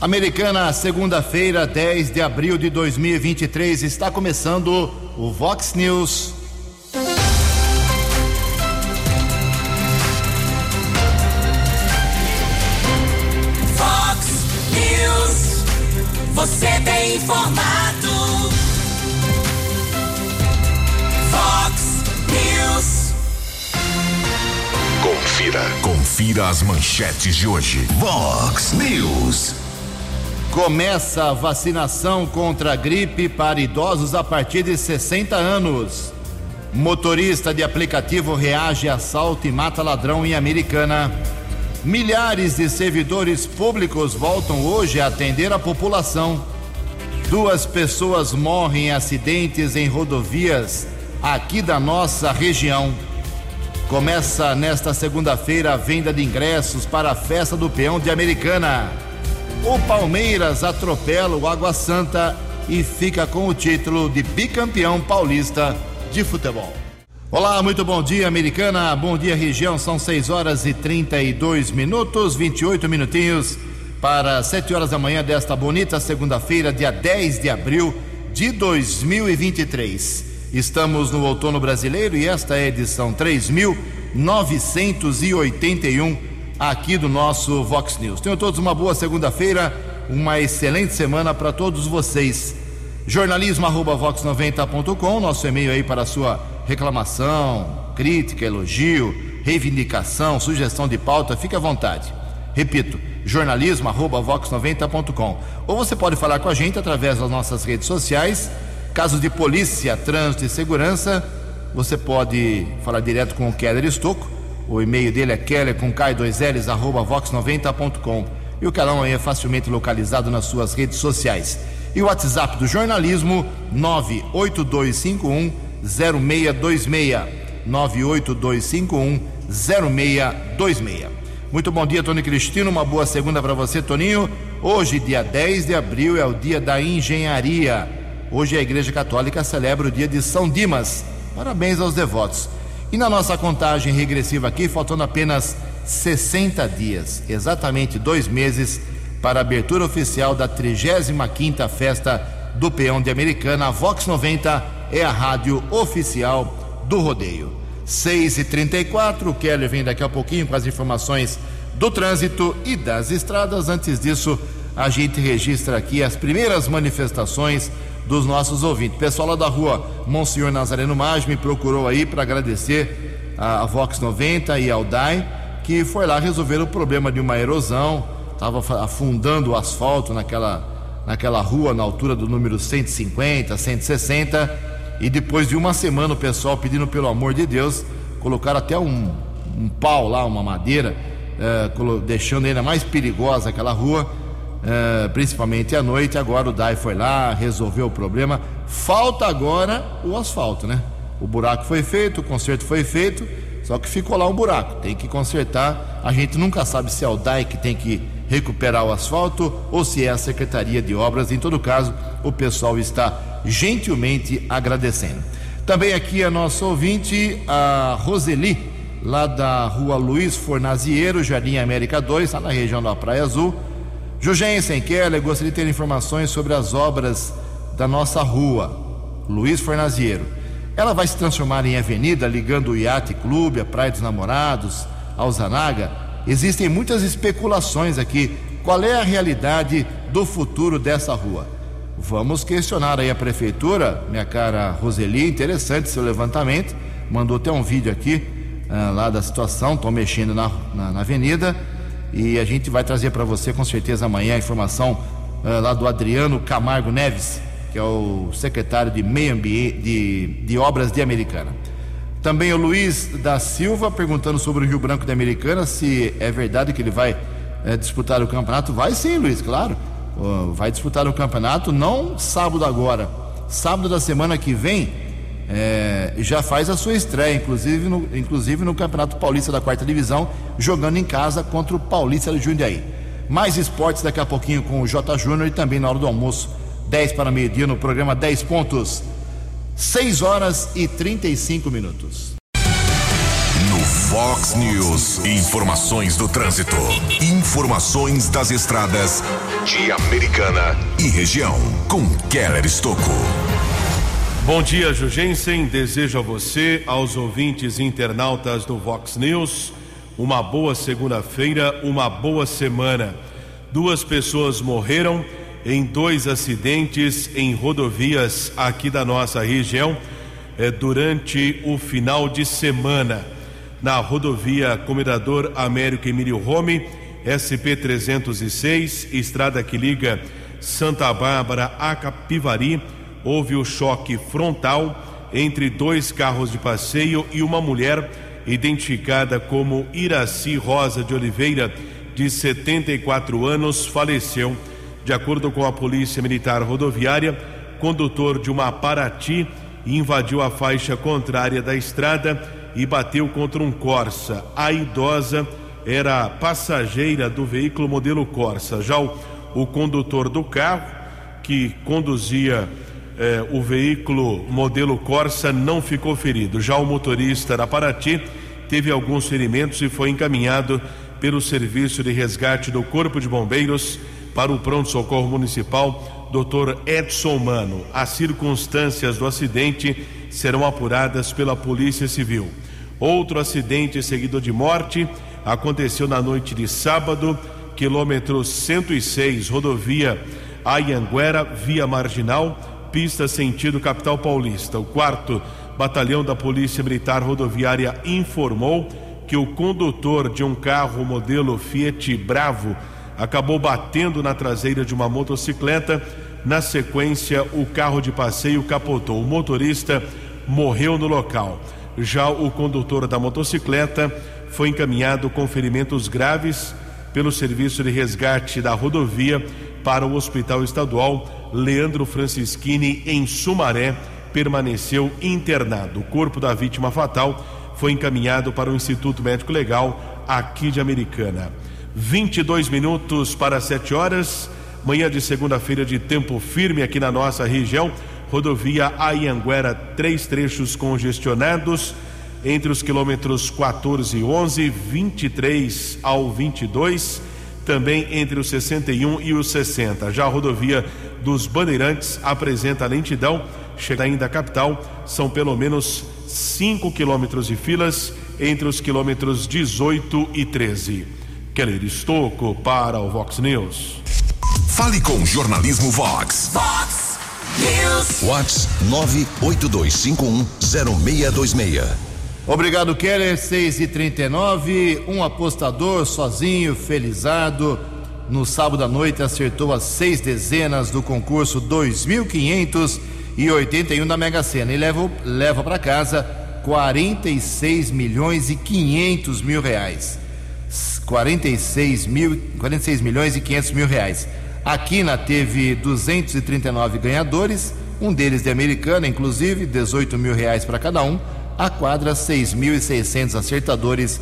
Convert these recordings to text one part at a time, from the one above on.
Americana, segunda-feira, 10 de abril de 2023, está começando o Vox News. Vox News. Você tem informado. Vox News. Confira. Confira as manchetes de hoje. Vox News. Começa a vacinação contra a gripe para idosos a partir de 60 anos. Motorista de aplicativo reage a assalto e mata ladrão em Americana. Milhares de servidores públicos voltam hoje a atender a população. Duas pessoas morrem em acidentes em rodovias aqui da nossa região. Começa nesta segunda-feira a venda de ingressos para a festa do peão de Americana. O Palmeiras atropela o Água Santa e fica com o título de bicampeão paulista de futebol. Olá, muito bom dia, Americana. Bom dia, região. São 6 horas e 32 minutos, 28 minutinhos para 7 horas da manhã desta bonita segunda-feira, dia 10 de abril de 2023. Estamos no outono brasileiro e esta é a edição 3981 aqui do nosso Vox News. Tenham todos uma boa segunda-feira, uma excelente semana para todos vocês. Jornalismo@vox90.com, nosso e-mail aí para sua reclamação, crítica, elogio, reivindicação, sugestão de pauta, fique à vontade. Repito, jornalismo@vox90.com. Ou você pode falar com a gente através das nossas redes sociais. Casos de polícia, trânsito e segurança, você pode falar direto com o Keller Estocco o e-mail dele é keller com k2ls arroba vox90.com. E o aí é facilmente localizado nas suas redes sociais. E o WhatsApp do jornalismo 98251 0626. 98251 0626. Muito bom dia, Tony Cristino. Uma boa segunda para você, Toninho. Hoje, dia 10 de abril, é o dia da engenharia. Hoje a Igreja Católica celebra o dia de São Dimas. Parabéns aos devotos. E na nossa contagem regressiva aqui, faltando apenas 60 dias, exatamente dois meses, para a abertura oficial da 35ª Festa do Peão de Americana, a Vox 90 é a rádio oficial do rodeio. 6 e 34 o Keller vem daqui a pouquinho com as informações do trânsito e das estradas. Antes disso, a gente registra aqui as primeiras manifestações dos nossos ouvintes. Pessoal lá da rua Monsenhor Nazareno Maggi me procurou aí para agradecer a, Vox 90 e ao DAI, que foi lá resolver o problema de uma erosão, estava afundando o asfalto naquela, naquela rua na altura do número 150, 160, e depois de uma semana o pessoal pedindo pelo amor de Deus, colocaram até um, um pau lá, uma madeira, eh, deixando ainda mais perigosa aquela rua é, principalmente à noite. Agora o DAI foi lá, resolveu o problema. Falta agora o asfalto, né? O buraco foi feito, o conserto foi feito, só que ficou lá um buraco. Tem que consertar. A gente nunca sabe se é o DAI que tem que recuperar o asfalto ou se é a Secretaria de Obras. Em todo caso, o pessoal está gentilmente agradecendo. Também aqui a nossa ouvinte, a Roseli, lá da rua Luiz Fornaziero, Jardim América 2, lá na região da Praia Azul. Jugensen Keller gostaria de ter informações sobre as obras da nossa rua, Luiz Fornaziero. Ela vai se transformar em avenida ligando o Iate Clube, a Praia dos Namorados, ao Zanaga. Existem muitas especulações aqui. Qual é a realidade do futuro dessa rua? Vamos questionar aí a prefeitura, minha cara Roseli, interessante seu levantamento. Mandou até um vídeo aqui uh, lá da situação, estou mexendo na, na, na avenida e a gente vai trazer para você com certeza amanhã a informação uh, lá do Adriano Camargo Neves, que é o secretário de Meio Ambiente de, de Obras de Americana. Também o Luiz da Silva perguntando sobre o Rio Branco de Americana, se é verdade que ele vai uh, disputar o campeonato. Vai sim, Luiz, claro. Uh, vai disputar o campeonato, não sábado agora, sábado da semana que vem é, já faz a sua estreia, inclusive no, inclusive no Campeonato Paulista da quarta divisão, jogando em casa contra o Paulista de Jundiaí. Mais esportes daqui a pouquinho com o J. Júnior e também na hora do almoço, 10 para meio-dia, no programa 10 pontos. 6 horas e 35 minutos. No Fox News. Informações do trânsito. Informações das estradas de Americana e região. Com Keller Estocco. Bom dia, Jugensen. Desejo a você, aos ouvintes internautas do Vox News, uma boa segunda-feira, uma boa semana. Duas pessoas morreram em dois acidentes em rodovias aqui da nossa região eh, durante o final de semana. Na rodovia Comendador Américo Emílio Rome, SP 306, estrada que liga Santa Bárbara a Capivari, houve o choque frontal entre dois carros de passeio e uma mulher identificada como Iraci Rosa de Oliveira, de 74 anos, faleceu de acordo com a Polícia Militar Rodoviária, condutor de uma Paraty invadiu a faixa contrária da estrada e bateu contra um Corsa. A idosa era passageira do veículo modelo Corsa. Já o, o condutor do carro, que conduzia eh, o veículo modelo Corsa, não ficou ferido. Já o motorista da Paraty teve alguns ferimentos e foi encaminhado pelo Serviço de Resgate do Corpo de Bombeiros para o pronto-socorro municipal, Dr. Edson Mano. As circunstâncias do acidente serão apuradas pela Polícia Civil. Outro acidente seguido de morte aconteceu na noite de sábado, quilômetro 106, rodovia Ayanguera, via marginal, pista sentido capital paulista. O quarto batalhão da Polícia Militar Rodoviária informou que o condutor de um carro modelo Fiat Bravo acabou batendo na traseira de uma motocicleta. Na sequência, o carro de passeio capotou. O motorista morreu no local. Já o condutor da motocicleta foi encaminhado com ferimentos graves pelo serviço de resgate da rodovia para o Hospital Estadual Leandro Francischini em Sumaré. Permaneceu internado. O corpo da vítima fatal foi encaminhado para o Instituto Médico Legal aqui de Americana. 22 minutos para 7 horas. Manhã de segunda-feira de tempo firme aqui na nossa região. Rodovia Ayanguera, três trechos congestionados entre os quilômetros 14 e 11, 23 ao 22, também entre os 61 e os 60. Já a rodovia dos Bandeirantes apresenta lentidão, chega ainda à capital, são pelo menos 5 quilômetros de filas entre os quilômetros 18 e 13. Keller Estocco para o Vox News. Fale com o jornalismo Vox. Vox News. Vox 982510626. Obrigado, Keller. 6 e 39 Um apostador sozinho, felizado. No sábado à noite acertou as seis dezenas do concurso 2.581 da Mega Sena e leva, leva para casa 46 milhões e 500 mil reais. 46, mil, 46 milhões e 500 mil reais. A Quina teve 239 ganhadores, um deles de Americana, inclusive, 18 mil reais para cada um. A quadra, 6.600 acertadores,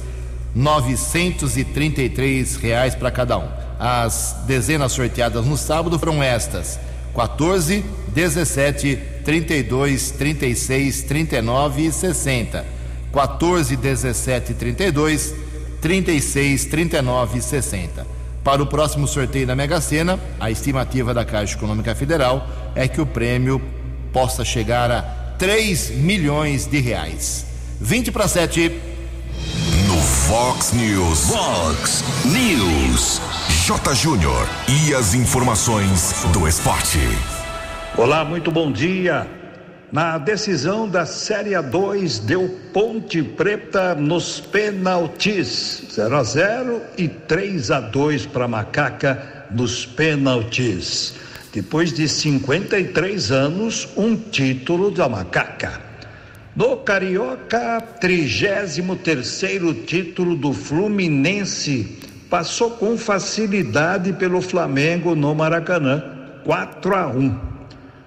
933 reais para cada um. As dezenas sorteadas no sábado foram estas: 14, 17, 32, 36, 39 e 60. 14, 17 e 32, 36, 39 e 60. Para o próximo sorteio da Mega Sena, a estimativa da Caixa Econômica Federal é que o prêmio possa chegar a 3 milhões de reais. 20 para 7. No Fox News. Fox News. J. Júnior. E as informações do esporte. Olá, muito bom dia. Na decisão da Série A2, deu Ponte Preta nos penaltis. 0 a 0 e 3 a 2 para Macaca nos penaltis. Depois de 53 anos, um título da Macaca. No Carioca, 33 título do Fluminense. Passou com facilidade pelo Flamengo no Maracanã. 4 a 1.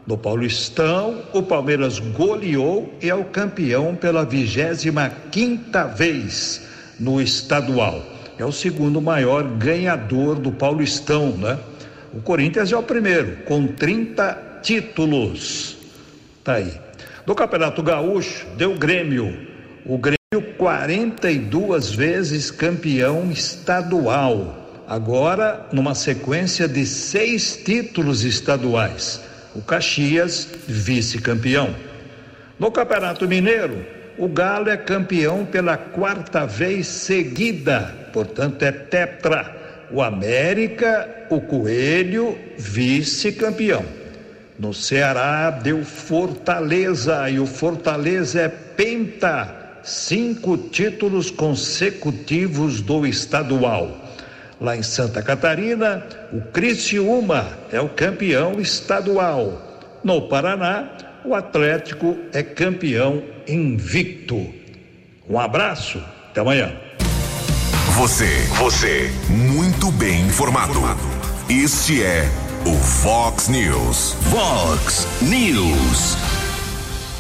No Paulistão, o Palmeiras goleou e é o campeão pela 25 quinta vez no estadual. É o segundo maior ganhador do Paulistão, né? O Corinthians é o primeiro, com 30 títulos. Tá aí. No Campeonato Gaúcho, deu Grêmio. O Grêmio 42 vezes campeão estadual. Agora, numa sequência de seis títulos estaduais. O Caxias, vice-campeão. No Campeonato Mineiro, o Galo é campeão pela quarta vez seguida, portanto, é tetra. O América, o Coelho, vice-campeão. No Ceará, deu Fortaleza e o Fortaleza é penta cinco títulos consecutivos do estadual. Lá em Santa Catarina, o Criciúma é o campeão estadual. No Paraná, o Atlético é campeão invicto. Um abraço, até amanhã. Você, você, muito bem informado. Este é o Fox News. Fox News.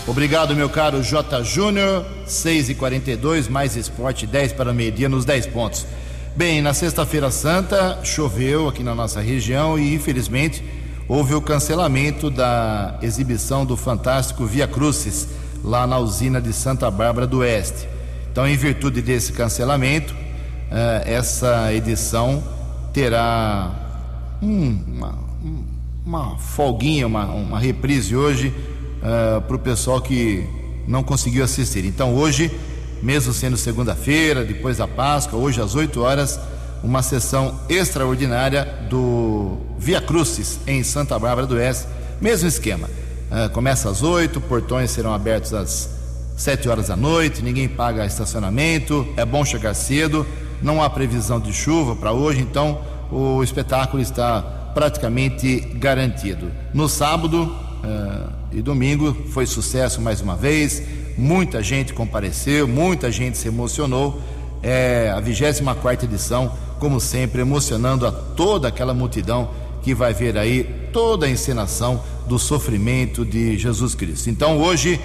Obrigado, meu caro J. Júnior. 6 e 42 mais esporte, 10 para meio-dia nos 10 pontos. Bem, na Sexta-feira Santa choveu aqui na nossa região e, infelizmente, houve o cancelamento da exibição do fantástico Via Crucis lá na usina de Santa Bárbara do Oeste. Então, em virtude desse cancelamento, eh, essa edição terá uma, uma folguinha, uma, uma reprise hoje uh, ah, para o pessoal que não conseguiu assistir. Então hoje, mesmo sendo segunda-feira, depois da Páscoa, hoje às 8 horas, uma sessão extraordinária do Via Crucis em Santa Bárbara do Oeste. Mesmo esquema. Uh, começa às 8, portões serão abertos às 7 horas da noite, ninguém paga estacionamento, é bom chegar cedo, não há previsão de chuva para hoje, então o espetáculo está praticamente garantido. No sábado, uh, e domingo foi sucesso mais uma vez, muita gente compareceu, muita gente se emocionou. É a 24 edição, como sempre, emocionando a toda aquela multidão que vai ver aí toda a encenação do sofrimento de Jesus Cristo. Então, hoje,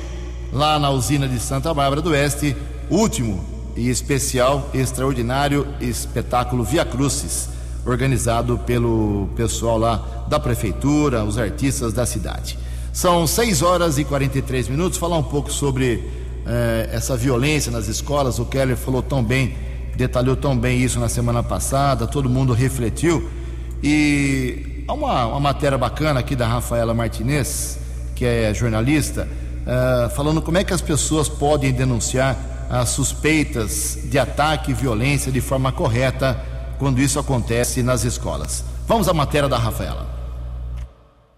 lá na usina de Santa Bárbara do Oeste, último e especial, extraordinário espetáculo Via Crucis, organizado pelo pessoal lá da prefeitura, os artistas da cidade. São 6 horas e 43 minutos. Falar um pouco sobre eh, essa violência nas escolas. O Keller falou tão bem, detalhou tão bem isso na semana passada, todo mundo refletiu. E há uma, uma matéria bacana aqui da Rafaela Martinez, que é jornalista, eh, falando como é que as pessoas podem denunciar as suspeitas de ataque e violência de forma correta quando isso acontece nas escolas. Vamos à matéria da Rafaela.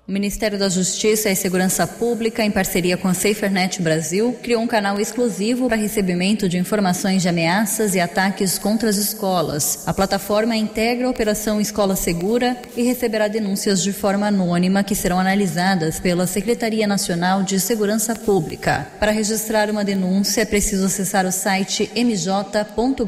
O Ministério da Justiça e Segurança Pública, em parceria com a SaferNet Brasil, criou um canal exclusivo para recebimento de informações de ameaças e ataques contra as escolas. A plataforma integra a Operação Escola Segura e receberá denúncias de forma anônima que serão analisadas pela Secretaria Nacional de Segurança Pública. Para registrar uma denúncia, é preciso acessar o site mj.gov.br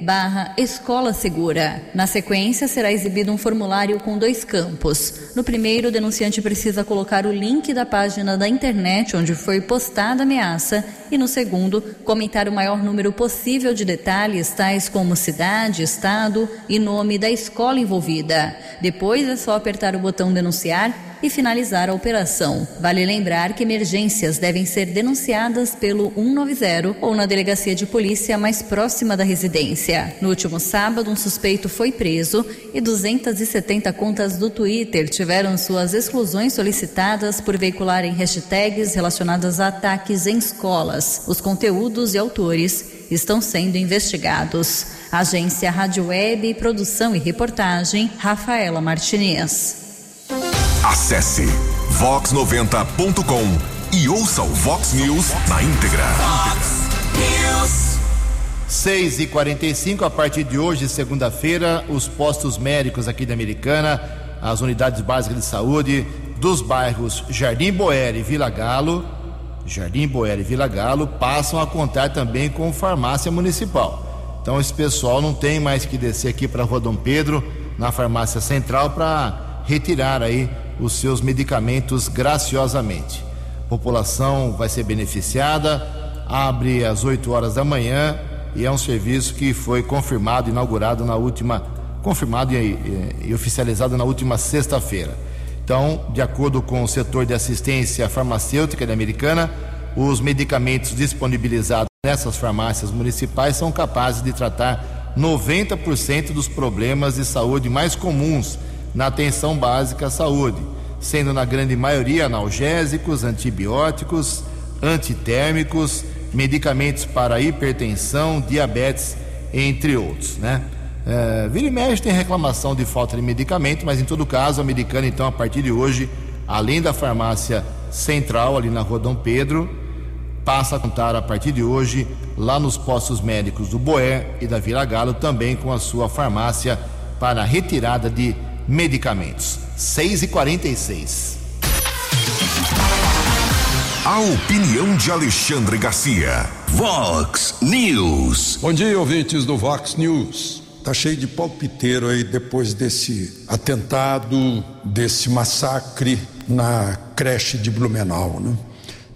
barra Escola Segura. Na sequência, será exibido um formulário com dois campos no primeiro, o denunciante precisa colocar o link da página da internet onde foi postada a ameaça e no segundo, comentar o maior número possível de detalhes, tais como cidade, estado e nome da escola envolvida. Depois é só apertar o botão denunciar e finalizar a operação. Vale lembrar que emergências devem ser denunciadas pelo 190 ou na delegacia de polícia mais próxima da residência. No último sábado, um suspeito foi preso e 270 contas do Twitter tiveram suas exclusões solicitadas por veicularem hashtags relacionadas a ataques em escolas. Os conteúdos e autores estão sendo investigados. Agência Rádio Web, produção e reportagem, Rafaela Martinez. Acesse vox90.com e ouça o Vox News na íntegra. Vox News. 6 e 45 a partir de hoje, segunda-feira, os postos médicos aqui da Americana, as unidades básicas de saúde dos bairros Jardim Boer e Vila Galo, Jardim Boer e Vila Galo, passam a contar também com farmácia municipal. Então esse pessoal não tem mais que descer aqui para Rua Dom Pedro, na farmácia central, para retirar aí os seus medicamentos graciosamente. A população vai ser beneficiada, abre às 8 horas da manhã e é um serviço que foi confirmado, inaugurado na última, confirmado e, e, e oficializado na última sexta-feira. Então, de acordo com o setor de assistência farmacêutica da Americana, os medicamentos disponibilizados nessas farmácias municipais são capazes de tratar 90% dos problemas de saúde mais comuns na atenção básica à saúde, sendo na grande maioria analgésicos, antibióticos, antitérmicos, medicamentos para hipertensão, diabetes, entre outros, né? É, vira e mexe tem reclamação de falta de medicamento, mas em todo caso, a americana, então, a partir de hoje, além da farmácia central ali na Rua Dom Pedro, passa a contar a partir de hoje lá nos postos médicos do Boé e da Vila Galo, também com a sua farmácia para retirada de medicamentos. 6 e 46 A opinião de Alexandre Garcia. Vox News. Bom dia, ouvintes do Vox News. Tá cheio de palpiteiro aí depois desse atentado, desse massacre na creche de Blumenau, né?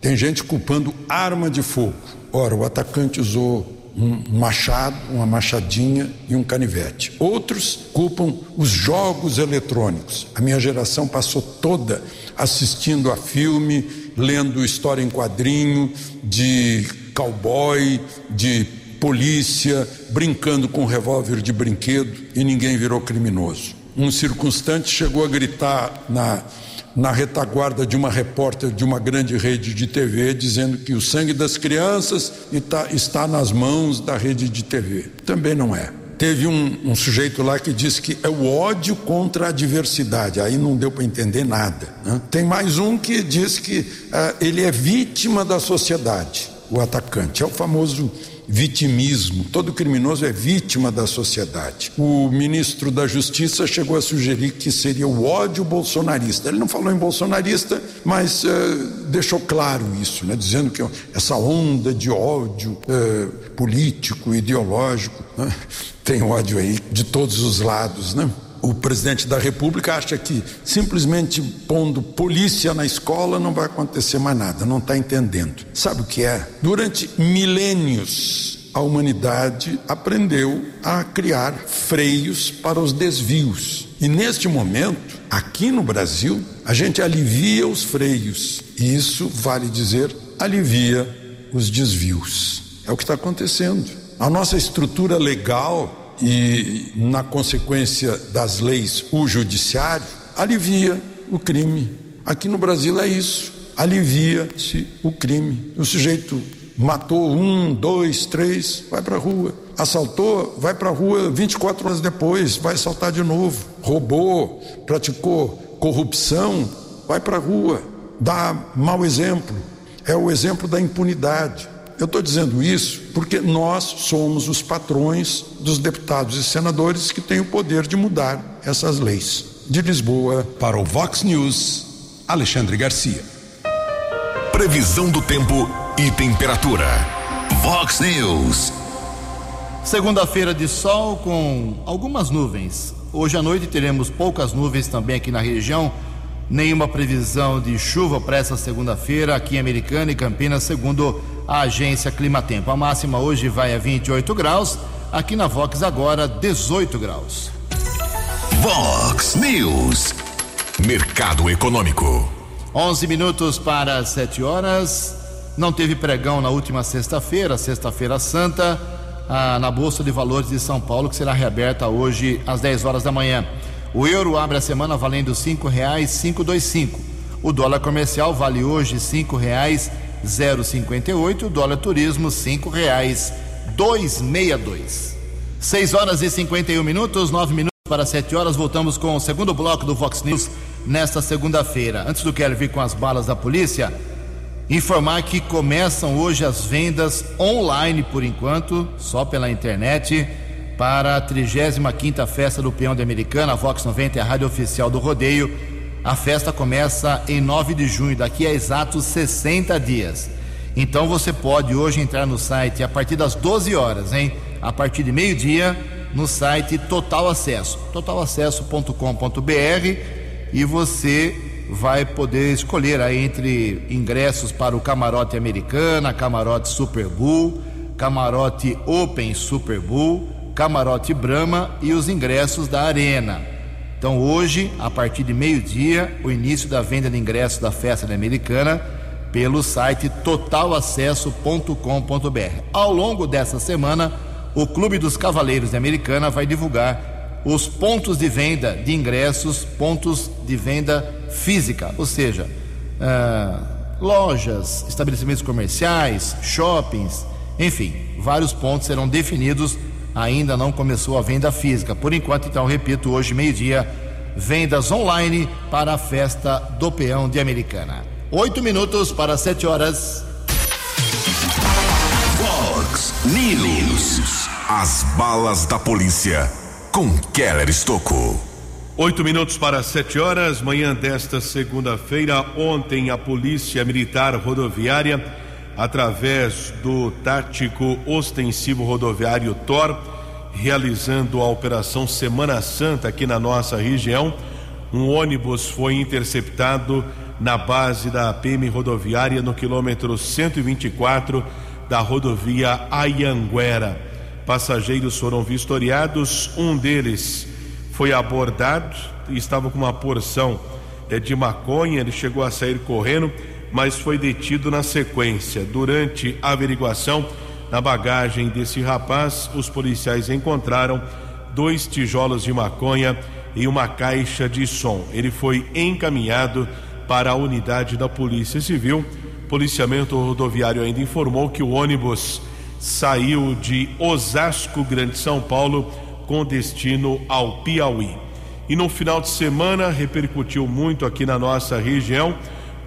Tem gente culpando arma de fogo. Ora, o atacante usou um machado, uma machadinha e um canivete. Outros culpam os jogos eletrônicos. A minha geração passou toda assistindo a filme, lendo história em quadrinho de cowboy, de polícia, brincando com revólver de brinquedo e ninguém virou criminoso. Um circunstante chegou a gritar na na retaguarda de uma repórter de uma grande rede de TV, dizendo que o sangue das crianças está, nas mãos da rede de TV. Também não é. Teve um, um sujeito lá que disse que é o ódio contra a diversidade, aí não deu para entender nada. Né? Tem mais um que diz que uh, ele é vítima da sociedade, o atacante. É o famoso vitimismo. Todo criminoso é vítima da sociedade. O ministro da Justiça chegou a sugerir que seria o ódio bolsonarista. Ele não falou em bolsonarista, mas uh, deixou claro isso, né? dizendo que essa onda de ódio uh, político, ideológico, né? tem ódio aí de todos os lados, né? O presidente da República acha que simplesmente pondo polícia na escola não vai acontecer mais nada, não está entendendo. Sabe o que é? Durante milênios, a humanidade aprendeu a criar freios para os desvios. E neste momento, aqui no Brasil, a gente alivia os freios. E isso, vale dizer, alivia os desvios. É o que está acontecendo. A nossa estrutura legal e, na consequência das leis, o judiciário alivia o crime. Aqui no Brasil é isso, alivia-se o crime. O sujeito matou um, dois, três, vai para a rua. Assaltou, vai para a rua 24 horas depois, vai assaltar de novo. Roubou, praticou corrupção, vai para a rua. Dá mau exemplo. É o exemplo da impunidade. Eu estou dizendo isso porque nós somos os patrões dos deputados e senadores que têm o poder de mudar essas leis. De Lisboa, para o Vox News, Alexandre Garcia. Previsão do tempo e temperatura. Vox News. Segunda-feira de sol com algumas nuvens. Hoje à noite teremos poucas nuvens também aqui na região. Nenhuma previsão de chuva para essa segunda-feira aqui em Americana e Campinas, segundo a agência Climatempo. A máxima hoje vai a 28 graus, aqui na Vox agora 18 graus. Vox News. Mercado Econômico. 11 minutos para 7 horas. Não teve pregão na última sexta-feira, sexta-feira santa, ah, na Bolsa de Valores de São Paulo, que será reaberta hoje às 10 horas da manhã. O euro abre a semana valendo R$ 5,525. O dólar comercial vale hoje R$ 5,525. 0,58, dólar turismo cinco reais 262. 6 horas e 51 minutos, 9 minutos para 7 horas, voltamos com o segundo bloco do Vox News nesta segunda-feira. Antes do Kelly vir com as balas da polícia, informar que começam hoje as vendas online por enquanto, só pela internet, para a 35ª Festa do Peão de Americana, a Vox 90 é a rádio oficial do rodeio a festa começa em 9 de junho, daqui a exatos 60 dias. Então você pode hoje entrar no site a partir das 12 horas, hein? A partir de meio-dia, no site Total Acesso, totalacesso.com.br e você vai poder escolher aí entre ingressos para o camarote americana, camarote Super Bowl, camarote Open Super Bowl, camarote Brahma e os ingressos da Arena. Então, hoje, a partir de meio-dia, o início da venda de ingressos da festa da Americana pelo site totalacesso.com.br. Ao longo dessa semana, o Clube dos Cavaleiros de Americana vai divulgar os pontos de venda de ingressos, pontos de venda física, ou seja, uh, lojas, estabelecimentos comerciais, shoppings, enfim, vários pontos serão definidos. Ainda não começou a venda física. Por enquanto, então, repito, hoje, meio-dia, vendas online para a festa do Peão de Americana. Oito minutos para sete horas. Fox News. As balas da polícia com Keller Estocou. Oito minutos para sete horas, manhã desta segunda-feira. Ontem, a Polícia Militar Rodoviária, através do tático ostensivo rodoviário TOR, realizando a Operação Semana Santa aqui na nossa região, um ônibus foi interceptado na base da PM rodoviária no quilômetro 124 da rodovia Ayanguera. Passageiros foram vistoriados, um deles foi abordado e estava com uma porção é, de maconha. Ele chegou a sair correndo, mas foi detido na sequência. Durante a averiguação, na bagagem desse rapaz, os policiais encontraram dois tijolos de maconha e uma caixa de som. Ele foi encaminhado para a unidade da Polícia Civil. Policiamento rodoviário ainda informou que o ônibus saiu de Osasco, Grande São Paulo com destino ao Piauí. E no final de semana repercutiu muito aqui na nossa região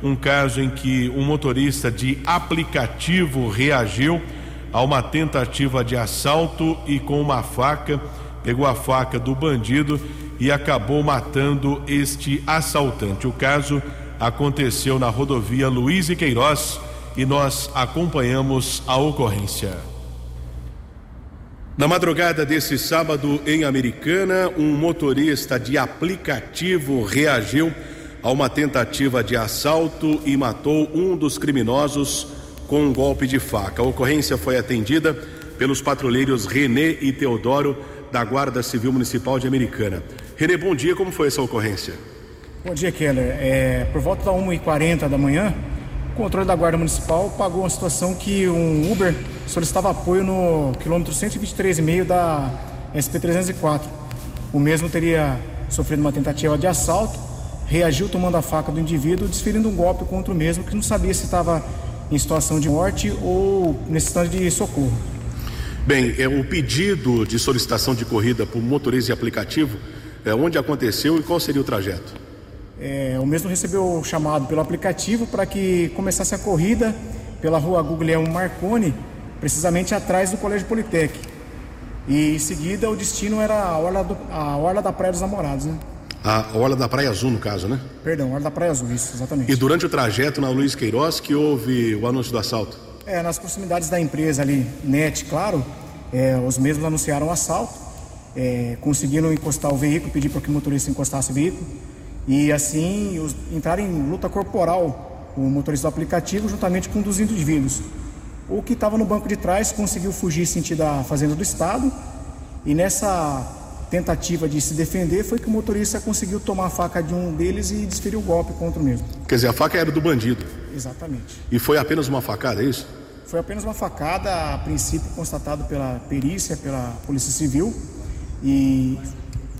um caso em que um motorista de aplicativo reagiu a uma tentativa de assalto e com uma faca pegou a faca do bandido e acabou matando este assaltante. O caso aconteceu na rodovia Luiz e Queiroz e nós acompanhamos a ocorrência. Na madrugada desse sábado, em Americana, um motorista de aplicativo reagiu a uma tentativa de assalto e matou um dos criminosos com um golpe de faca. A ocorrência foi atendida pelos patrulheiros Renê e Teodoro da Guarda Civil Municipal de Americana. Renê, bom dia, como foi essa ocorrência? Bom dia, Keller. É, por volta da 1h40 da manhã, o controle da Guarda Municipal pagou uma situação que um Uber solicitava apoio no quilômetro 123,5 da SP-304. O mesmo teria sofrido uma tentativa de assalto, reagiu tomando a faca do indivíduo, desferindo um golpe contra o mesmo, que não sabia se estava em situação de morte ou necessitando de socorro. Bem, é o pedido de solicitação de corrida por motorista de aplicativo, é onde aconteceu e qual seria o trajeto? É, o mesmo recebeu o chamado pelo aplicativo para que começasse a corrida pela rua Guglielmo Marconi, precisamente atrás do Colégio Politec. E em seguida o destino era a Orla, do, a Orla da Praia dos Namorados, né? A Orla da Praia Azul, no caso, né? Perdão, Orla da Praia Azul, isso, exatamente. E durante o trajeto na Luiz Queiroz que houve o anúncio do assalto? É, nas proximidades da empresa ali, NET, claro, é, os mesmos anunciaram o assalto, é, conseguiram encostar o veículo, pedir para que o motorista encostasse o veículo e assim os, entrar em luta corporal o motorista do aplicativo juntamente com um dos indivíduos. O que estava no banco de trás conseguiu fugir sentido a fazenda do estado e nessa tentativa de se defender foi que o motorista conseguiu tomar a faca de um deles e desferir o golpe contra o mesmo. Quer dizer, a faca era do bandido. Exatamente. E foi apenas uma facada, é isso? Foi apenas uma facada, a princípio constatado pela perícia, pela Polícia Civil. E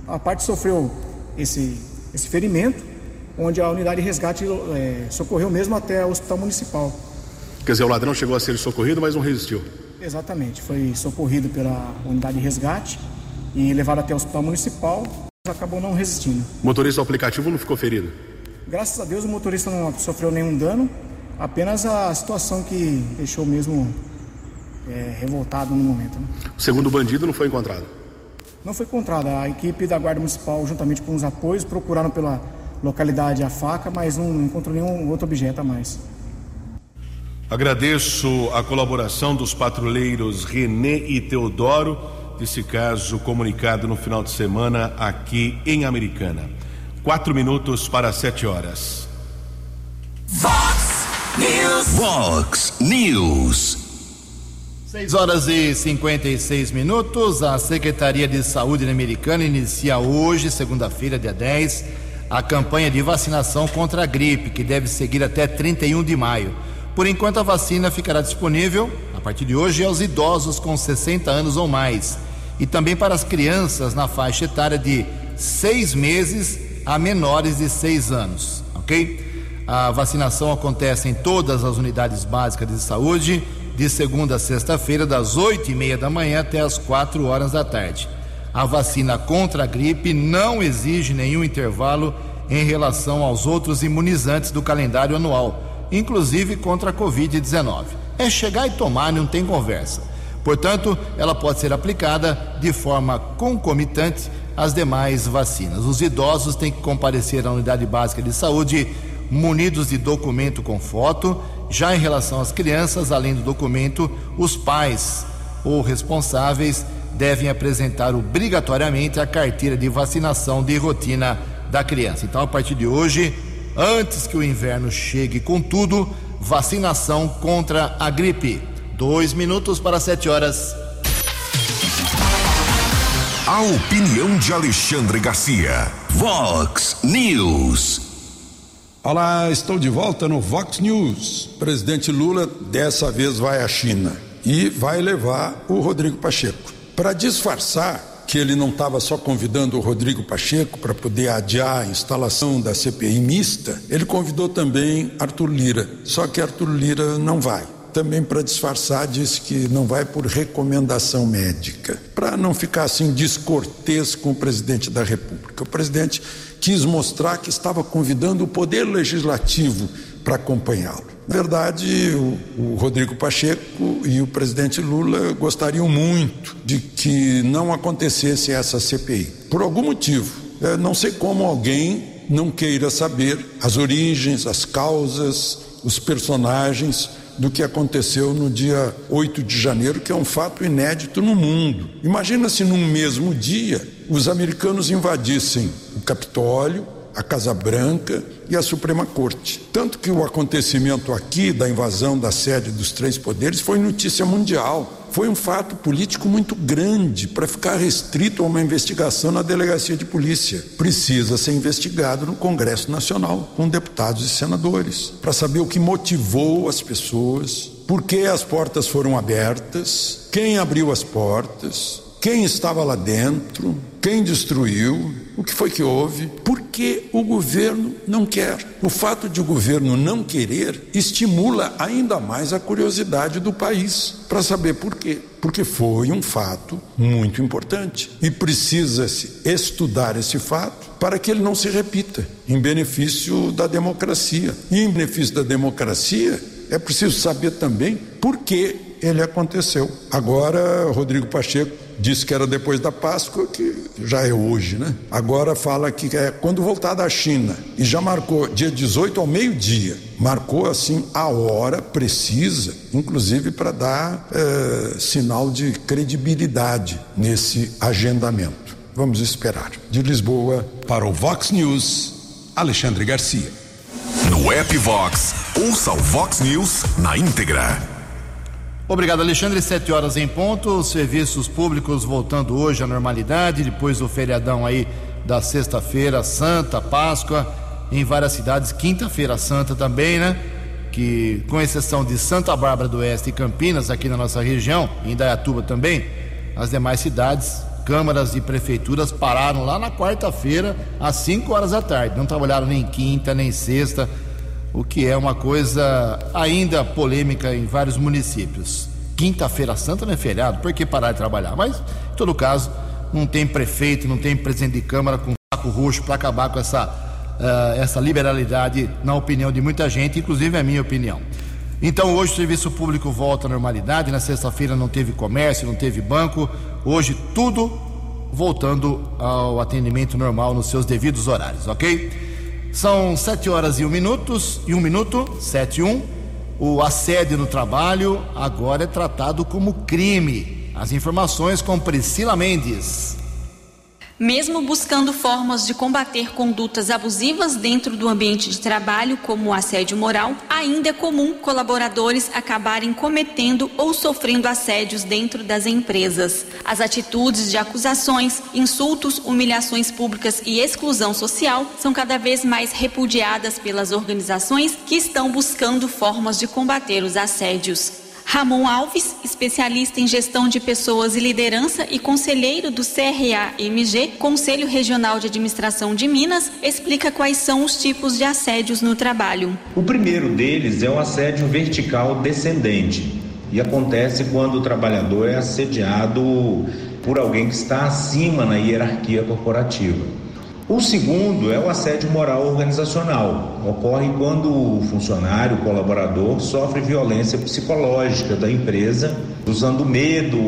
a parte sofreu esse esse ferimento, onde a unidade de resgate é, socorreu mesmo até o hospital municipal. Quer dizer, o ladrão chegou a ser socorrido, mas não resistiu. Exatamente, foi socorrido pela unidade de resgate e levado até o hospital municipal, mas acabou não resistindo. O motorista do aplicativo não ficou ferido? Graças a Deus o motorista não sofreu nenhum dano, apenas a situação que deixou mesmo é, revoltado no momento. Né? O segundo bandido não foi encontrado? não foi encontrada. A equipe da Guarda Municipal, juntamente com os apoios, procuraram pela localidade a faca, mas não encontrou nenhum outro objeto a mais. Agradeço a colaboração dos patrulheiros Renê e Teodoro, desse caso comunicado no final de semana aqui em Americana. Quatro minutos para sete horas. Fox News. Fox News. 6 horas e 56 minutos. A Secretaria de Saúde Americana inicia hoje, segunda-feira, dia 10, a campanha de vacinação contra a gripe, que deve seguir até 31 de maio. Por enquanto, a vacina ficará disponível, a partir de hoje, aos idosos com 60 anos ou mais e também para as crianças na faixa etária de seis meses a menores de seis anos, ok? A vacinação acontece em todas as unidades básicas de saúde, de segunda a sexta-feira, das oito e meia da manhã até as quatro horas da tarde. A vacina contra a gripe não exige nenhum intervalo em relação aos outros imunizantes do calendário anual, inclusive contra a Covid-19. É chegar e tomar, não tem conversa. Portanto, ela pode ser aplicada de forma concomitante às demais vacinas. Os idosos têm que comparecer à unidade básica de saúde munidos de documento com foto. Já em relação às crianças, além do documento, os pais ou responsáveis devem apresentar obrigatoriamente a carteira de vacinação de rotina da criança. Então, a partir de hoje, antes que o inverno chegue com tudo, vacinação contra a gripe. Dois minutos para sete horas. A opinião de Alexandre Garcia. Vox News. Olá, estou de volta no Vox News. Presidente Lula dessa vez vai à China e vai levar o Rodrigo Pacheco. Para disfarçar que ele não estava só convidando o Rodrigo Pacheco para poder adiar a instalação da CPI mista, ele convidou também Arthur Lira. Só que Arthur Lira não vai. Também para disfarçar, disse que não vai por recomendação médica, para não ficar assim descortês com o presidente da República. O presidente quis mostrar que estava convidando o Poder Legislativo para acompanhá-lo. Na verdade, o, o, Rodrigo Pacheco e o presidente Lula gostariam muito de que não acontecesse essa CPI. Por algum motivo. É, não sei como alguém não queira saber as origens, as causas, os personagens do que aconteceu no dia 8 de janeiro, que é um fato inédito no mundo. Imagina se num mesmo dia os americanos invadissem o Capitólio, a Casa Branca e a Suprema Corte. Tanto que o acontecimento aqui da invasão da sede dos três poderes foi notícia mundial. Foi um fato político muito grande para ficar restrito a uma investigação na delegacia de polícia. Precisa ser investigado no Congresso Nacional, com deputados e senadores, para saber o que motivou as pessoas, por que as portas foram abertas, quem abriu as portas, quem estava lá dentro, quem destruiu, o que foi que houve, por que o governo não quer. O fato de o governo não querer estimula ainda mais a curiosidade do país para saber por quê. Porque foi um fato muito importante e precisa-se estudar esse fato para que ele não se repita, em benefício da democracia. E em benefício da democracia, é preciso saber também por que ele aconteceu. Agora, Rodrigo Pacheco disse que era depois da Páscoa, que já é hoje, né? Agora fala que é quando voltar da China e já marcou dia 18 ao meio-dia. Marcou assim a hora precisa, inclusive para dar é, sinal de credibilidade nesse agendamento. Vamos esperar. De Lisboa para o Vox News, Alexandre Garcia. No app Vox, ouça o Vox News na íntegra. Obrigado, Alexandre. Sete horas em ponto. Serviços públicos voltando hoje à normalidade, depois do feriadão aí da sexta-feira, Santa, Páscoa, em várias cidades, quinta-feira Santa também, né? Que, com exceção de Santa Bárbara do Oeste e Campinas, aqui na nossa região, em Dayatuba também, as demais cidades, câmaras e prefeituras pararam lá na quarta-feira, às 5 horas da tarde. Não trabalharam nem quinta, nem sexta o que é uma coisa ainda polêmica em vários municípios. Quinta-feira Santa não é feriado, por que parar de trabalhar? Mas, em todo caso, não tem prefeito, não tem presidente de Câmara com saco roxo para acabar com essa, uh, essa liberalidade, na opinião de muita gente, inclusive a minha opinião. Então, hoje o serviço público volta à normalidade. Na sexta-feira não teve comércio, não teve banco. Hoje, tudo voltando ao atendimento normal nos seus devidos horários, ok? São sete horas e um minutos e um minuto, sete e um. O assédio no trabalho agora é tratado como crime. As informações com Priscila Mendes. Mesmo buscando formas de combater condutas abusivas dentro do ambiente de trabalho, como o assédio moral, ainda é comum colaboradores acabarem cometendo ou sofrendo assédios dentro das empresas. As atitudes de acusações, insultos, humilhações públicas e exclusão social são cada vez mais repudiadas pelas organizações que estão buscando formas de combater os assédios. Ramon Alves, especialista em gestão de pessoas e liderança e conselheiro do CRA-MG, Conselho Regional de Administração de Minas, explica quais são os tipos de assédios no trabalho. O primeiro deles é o assédio vertical descendente e acontece quando o trabalhador é assediado por alguém que está acima na hierarquia corporativa. O segundo é o assédio moral organizacional. Ocorre quando o funcionário, o colaborador, sofre violência psicológica da empresa, usando medo,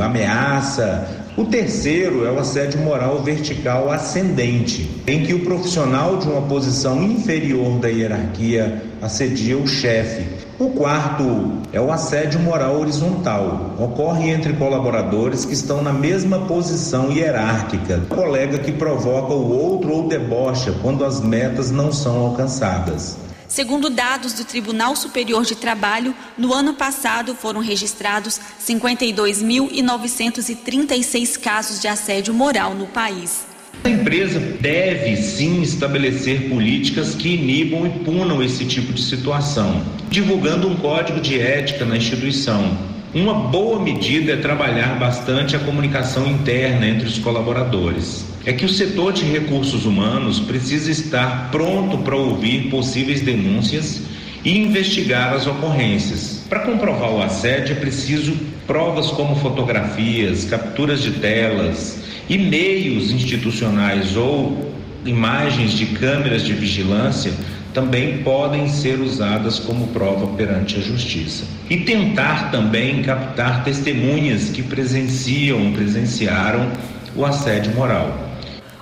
ameaça. O terceiro é o assédio moral vertical ascendente, em que o profissional de uma posição inferior da hierarquia assedia o chefe o quarto é o assédio moral horizontal. Ocorre entre colaboradores que estão na mesma posição hierárquica. O colega que provoca o outro ou debocha quando as metas não são alcançadas. Segundo dados do Tribunal Superior de Trabalho, no ano passado foram registrados 52.936 casos de assédio moral no país. A empresa deve sim estabelecer políticas que inibam e punam esse tipo de situação, divulgando um código de ética na instituição. Uma boa medida é trabalhar bastante a comunicação interna entre os colaboradores. É que o setor de recursos humanos precisa estar pronto para ouvir possíveis denúncias e investigar as ocorrências. Para comprovar o assédio é preciso provas como fotografias, capturas de telas, e-mails institucionais ou imagens de câmeras de vigilância também podem ser usadas como prova perante a justiça. E tentar também captar testemunhas que presenciam, presenciaram o assédio moral.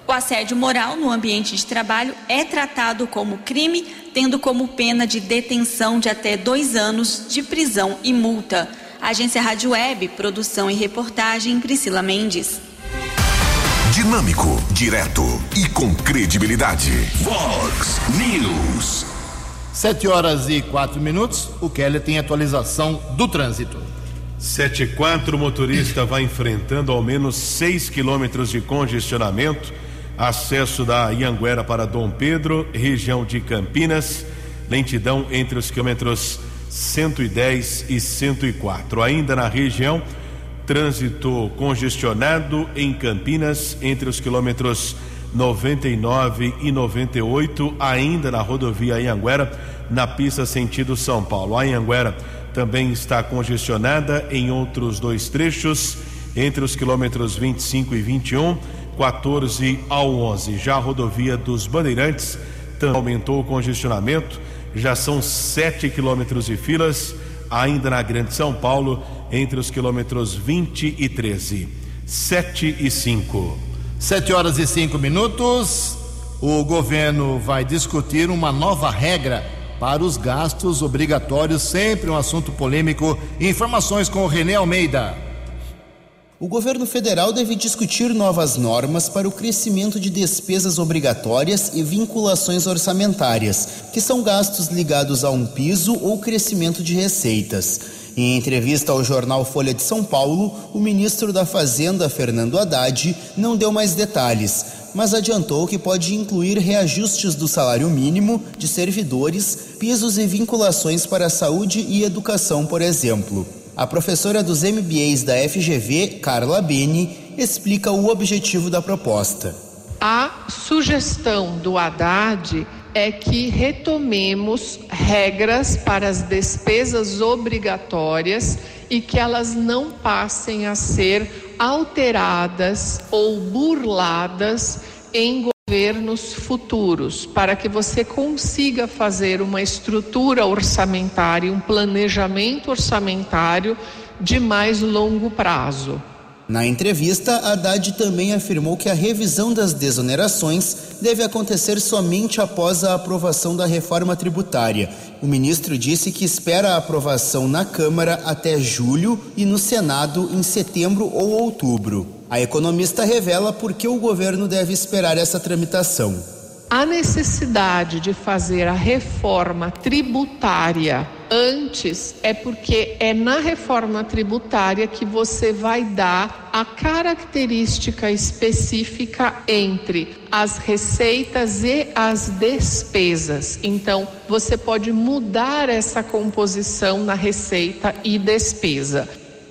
O assédio moral no ambiente de trabalho é tratado como crime, tendo como pena de detenção de até dois anos de prisão e multa. Agência Rádio Web, produção e reportagem Priscila Mendes. Dinâmico, direto e com credibilidade. Vox News. Sete horas e quatro minutos. O Kelly tem atualização do trânsito. Sete e quatro, o motorista vai enfrentando ao menos seis quilômetros de congestionamento. Acesso da Ianguera para Dom Pedro, região de Campinas. Lentidão entre os quilômetros 110 e 104. Ainda na região Trânsito congestionado em Campinas entre os quilômetros 99 e 98, ainda na rodovia Anhanguera, na pista sentido São Paulo. A Anhanguera também está congestionada em outros dois trechos, entre os quilômetros 25 e 21, 14 ao 11. Já a rodovia dos Bandeirantes também aumentou o congestionamento, já são 7 quilômetros de filas, ainda na Grande São Paulo entre os quilômetros 20 e 13. 7 e 5. 7 horas e 5 minutos. O governo vai discutir uma nova regra para os gastos obrigatórios, sempre um assunto polêmico. Informações com o Renê Almeida. O governo federal deve discutir novas normas para o crescimento de despesas obrigatórias e vinculações orçamentárias, que são gastos ligados a um piso ou crescimento de receitas. Em entrevista ao jornal Folha de São Paulo, o ministro da Fazenda, Fernando Haddad, não deu mais detalhes, mas adiantou que pode incluir reajustes do salário mínimo de servidores, pisos e vinculações para a saúde e educação, por exemplo. A professora dos MBAs da FGV, Carla Beni, explica o objetivo da proposta. A sugestão do Haddad é que retomemos regras para as despesas obrigatórias e que elas não passem a ser alteradas ou burladas em governos futuros, para que você consiga fazer uma estrutura orçamentária, um planejamento orçamentário de mais longo prazo. Na entrevista, Haddad também afirmou que a revisão das desonerações deve acontecer somente após a aprovação da reforma tributária. O ministro disse que espera a aprovação na Câmara até julho e no Senado em setembro ou outubro. A economista revela por que o governo deve esperar essa tramitação. A necessidade de fazer a reforma tributária antes é porque é na reforma tributária que você vai dar a característica específica entre as receitas e as despesas. Então, você pode mudar essa composição na receita e despesa.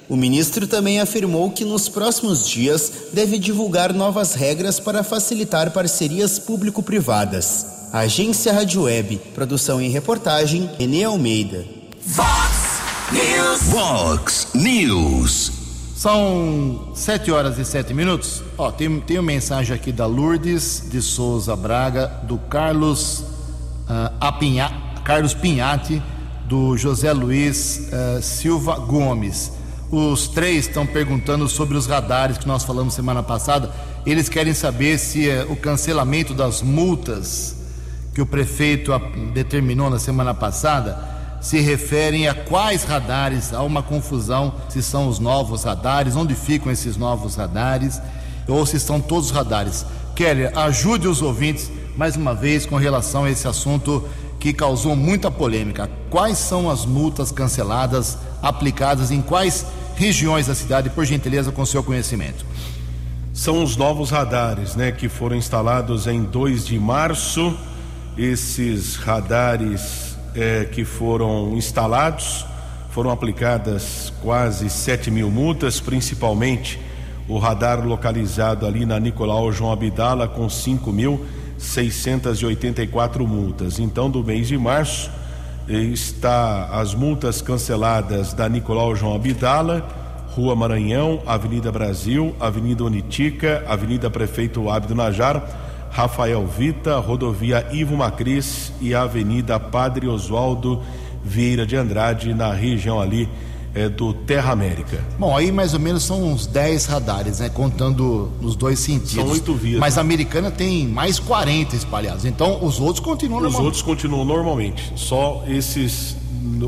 O ministro também afirmou que nos próximos dias deve divulgar novas regras para facilitar parcerias público-privadas. Agência Rádio Web, produção e reportagem, Enê Almeida. Fox News. Fox News. São sete horas e sete minutos. Ó, tem, tem uma mensagem aqui da Lourdes de Souza Braga, do Carlos uh, Apinha, Carlos Pinhati, do José Luiz uh, Silva Gomes. Os três estão perguntando sobre os radares que nós falamos semana passada. Eles querem saber se é o cancelamento das multas que o prefeito determinou na semana passada se referem a quais radares. Há uma confusão se são os novos radares, onde ficam esses novos radares, ou se são todos os radares. Kelly, ajude os ouvintes mais uma vez com relação a esse assunto que causou muita polêmica. Quais são as multas canceladas aplicadas em quais regiões da cidade, por gentileza, com seu conhecimento? São os novos radares, né, que foram instalados em 2 de março. Esses radares é, que foram instalados foram aplicadas quase 7 mil multas, principalmente o radar localizado ali na Nicolau João Abdala com 5.684 multas. Então, do mês de março está as multas canceladas da Nicolau João Abdala, Rua Maranhão, Avenida Brasil, Avenida Unitica, Avenida Prefeito Abdo Najar, Rafael Vita, Rodovia Ivo Macris e Avenida Padre Oswaldo Vieira de Andrade, na região ali é, do Terra América. Bom, aí mais ou menos são uns 10 radares, né? Contando nos dois sentidos. São oito vias. Mas a americana tem mais 40 espalhados. Então os outros continuam Os outros continuam normalmente. Só esses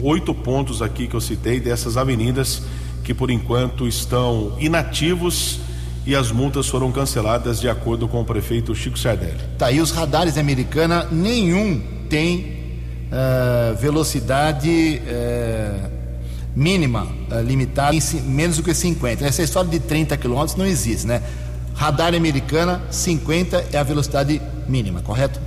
oito pontos aqui que eu citei dessas avenidas que por enquanto estão inativos e as multas foram canceladas de acordo com o prefeito Chico Sardelli. Tá aí os radares americana, nenhum tem uh, velocidade uh, mínima uh, limitada em menos do que 50. Essa história de 30 km não existe, né? Radar americana, 50 é a velocidade mínima, correto?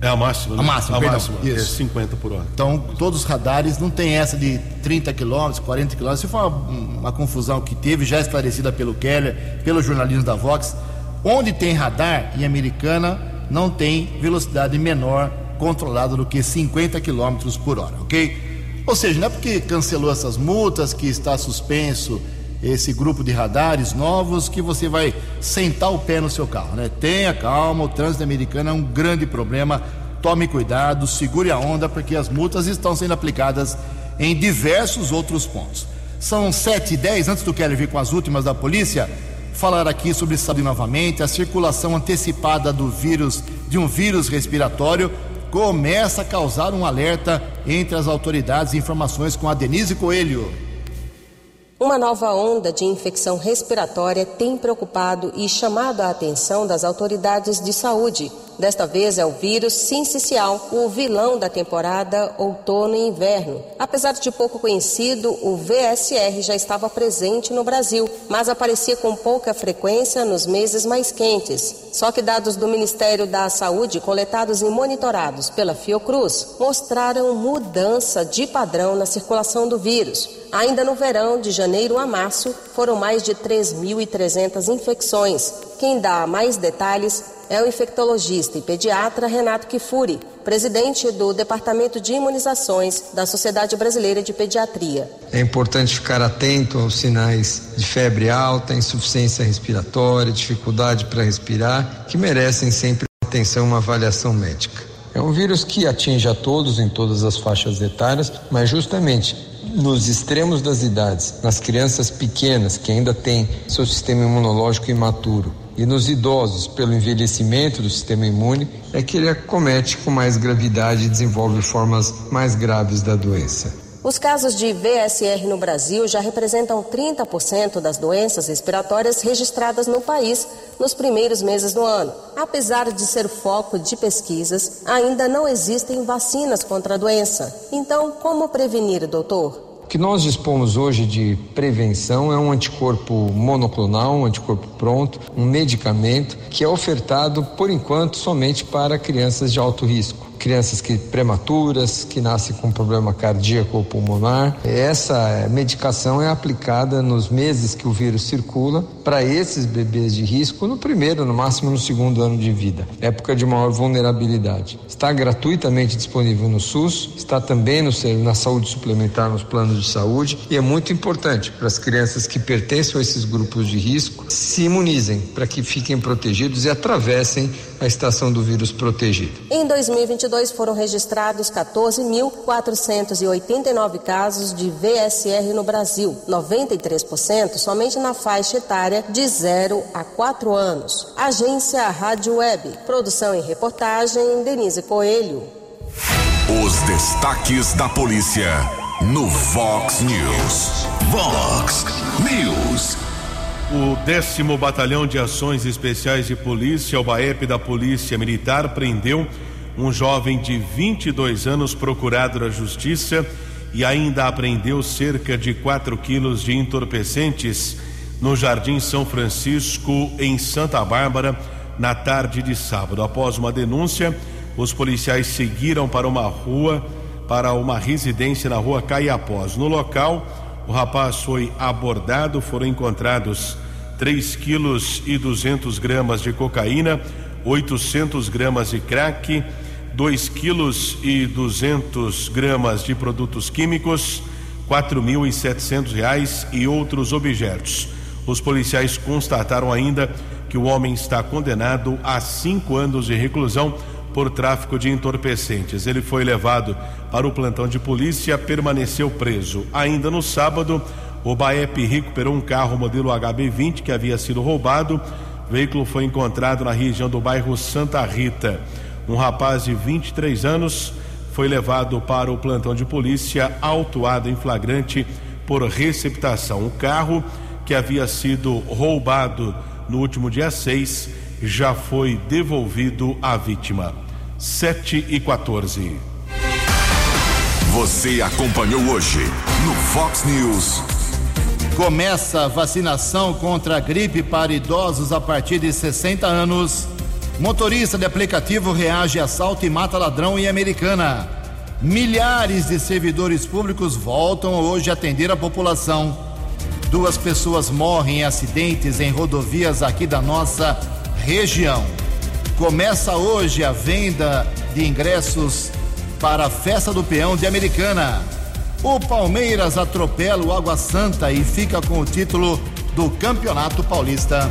É a máxima. Né? A máxima, a perdão, máxima. Isso. É 50 por hora. Então, todos os radares não tem essa de 30 km, 40 km. Isso foi uma, uma, confusão que teve, já esclarecida pelo Keller, pelo jornalismo da Vox. Onde tem radar em Americana, não tem velocidade menor controlada do que 50 km por hora, ok? Ou seja, não é porque cancelou essas multas que está suspenso esse grupo de radares novos que você vai sentar o pé no seu carro, né? Tenha calma, o trânsito americano é um grande problema. Tome cuidado, segure a onda, porque as multas estão sendo aplicadas em diversos outros pontos. São 7 e 10, antes do Kelly vir com as últimas da polícia, falar aqui sobre saúde novamente. A circulação antecipada do vírus, de um vírus respiratório, começa a causar um alerta entre as autoridades. Informações com a Denise Coelho. Uma nova onda de infecção respiratória tem preocupado e chamado a atenção das autoridades de saúde. Desta vez é o vírus sincicial, o vilão da temporada outono e inverno. Apesar de pouco conhecido, o VSR já estava presente no Brasil, mas aparecia com pouca frequência nos meses mais quentes. Só que dados do Ministério da Saúde, coletados e monitorados pela Fiocruz, mostraram mudança de padrão na circulação do vírus. Ainda no verão, de janeiro a março, foram mais de 3.300 infecções. Quem dá mais detalhes é o infectologista e pediatra Renato Kifuri, presidente do Departamento de Imunizações da Sociedade Brasileira de Pediatria. É importante ficar atento aos sinais de febre alta, insuficiência respiratória, dificuldade para respirar, que merecem sempre atenção uma avaliação médica. É um vírus que atinge a todos em todas as faixas etárias, mas justamente nos extremos das idades, nas crianças pequenas que ainda têm seu sistema imunológico imaturo, e nos idosos, pelo envelhecimento do sistema imune, é que ele acomete com mais gravidade e desenvolve formas mais graves da doença. Os casos de VSR no Brasil já representam 30% das doenças respiratórias registradas no país nos primeiros meses do ano. Apesar de ser foco de pesquisas, ainda não existem vacinas contra a doença. Então, como prevenir, doutor? O que nós dispomos hoje de prevenção é um anticorpo monoclonal, um anticorpo pronto, um medicamento que é ofertado, por enquanto, somente para crianças de alto risco crianças que prematuras, que nascem com problema cardíaco ou pulmonar. Essa medicação é aplicada nos meses que o vírus circula para esses bebês de risco no primeiro, no máximo no segundo ano de vida, época de maior vulnerabilidade. Está gratuitamente disponível no SUS, está também no, na saúde suplementar nos planos de saúde e é muito importante para as crianças que pertencem a esses grupos de risco se imunizem para que fiquem protegidos e atravessem a estação do vírus protegido. Em 2022 foram registrados 14.489 casos de VSR no Brasil, 93% somente na faixa etária de 0 a 4 anos. Agência Rádio Web, produção e reportagem Denise Coelho. Os destaques da polícia no Vox News. Vox News. O décimo Batalhão de Ações Especiais de Polícia, o BAEP da Polícia Militar, prendeu um jovem de 22 anos procurado na Justiça e ainda apreendeu cerca de 4 quilos de entorpecentes no Jardim São Francisco, em Santa Bárbara, na tarde de sábado. Após uma denúncia, os policiais seguiram para uma rua, para uma residência na rua Caiapós. No local, o rapaz foi abordado, foram encontrados 3 quilos e 200 gramas de cocaína, 800 gramas de crack, 2 quilos e 200 gramas de produtos químicos, quatro mil e setecentos reais e outros objetos. Os policiais constataram ainda que o homem está condenado a cinco anos de reclusão por tráfico de entorpecentes. Ele foi levado para o plantão de polícia, permaneceu preso. Ainda no sábado, o BAEP recuperou um carro modelo HB20 que havia sido roubado. O veículo foi encontrado na região do bairro Santa Rita. Um rapaz de 23 anos foi levado para o plantão de polícia, autuado em flagrante por receptação. O carro que havia sido roubado no último dia 6 já foi devolvido à vítima. 7 e 14. Você acompanhou hoje no Fox News. Começa a vacinação contra a gripe para idosos a partir de 60 anos. Motorista de aplicativo reage a assalto e mata ladrão em Americana. Milhares de servidores públicos voltam hoje a atender a população. Duas pessoas morrem em acidentes em rodovias aqui da nossa região. Começa hoje a venda de ingressos para a Festa do Peão de Americana. O Palmeiras atropela o Água Santa e fica com o título do Campeonato Paulista.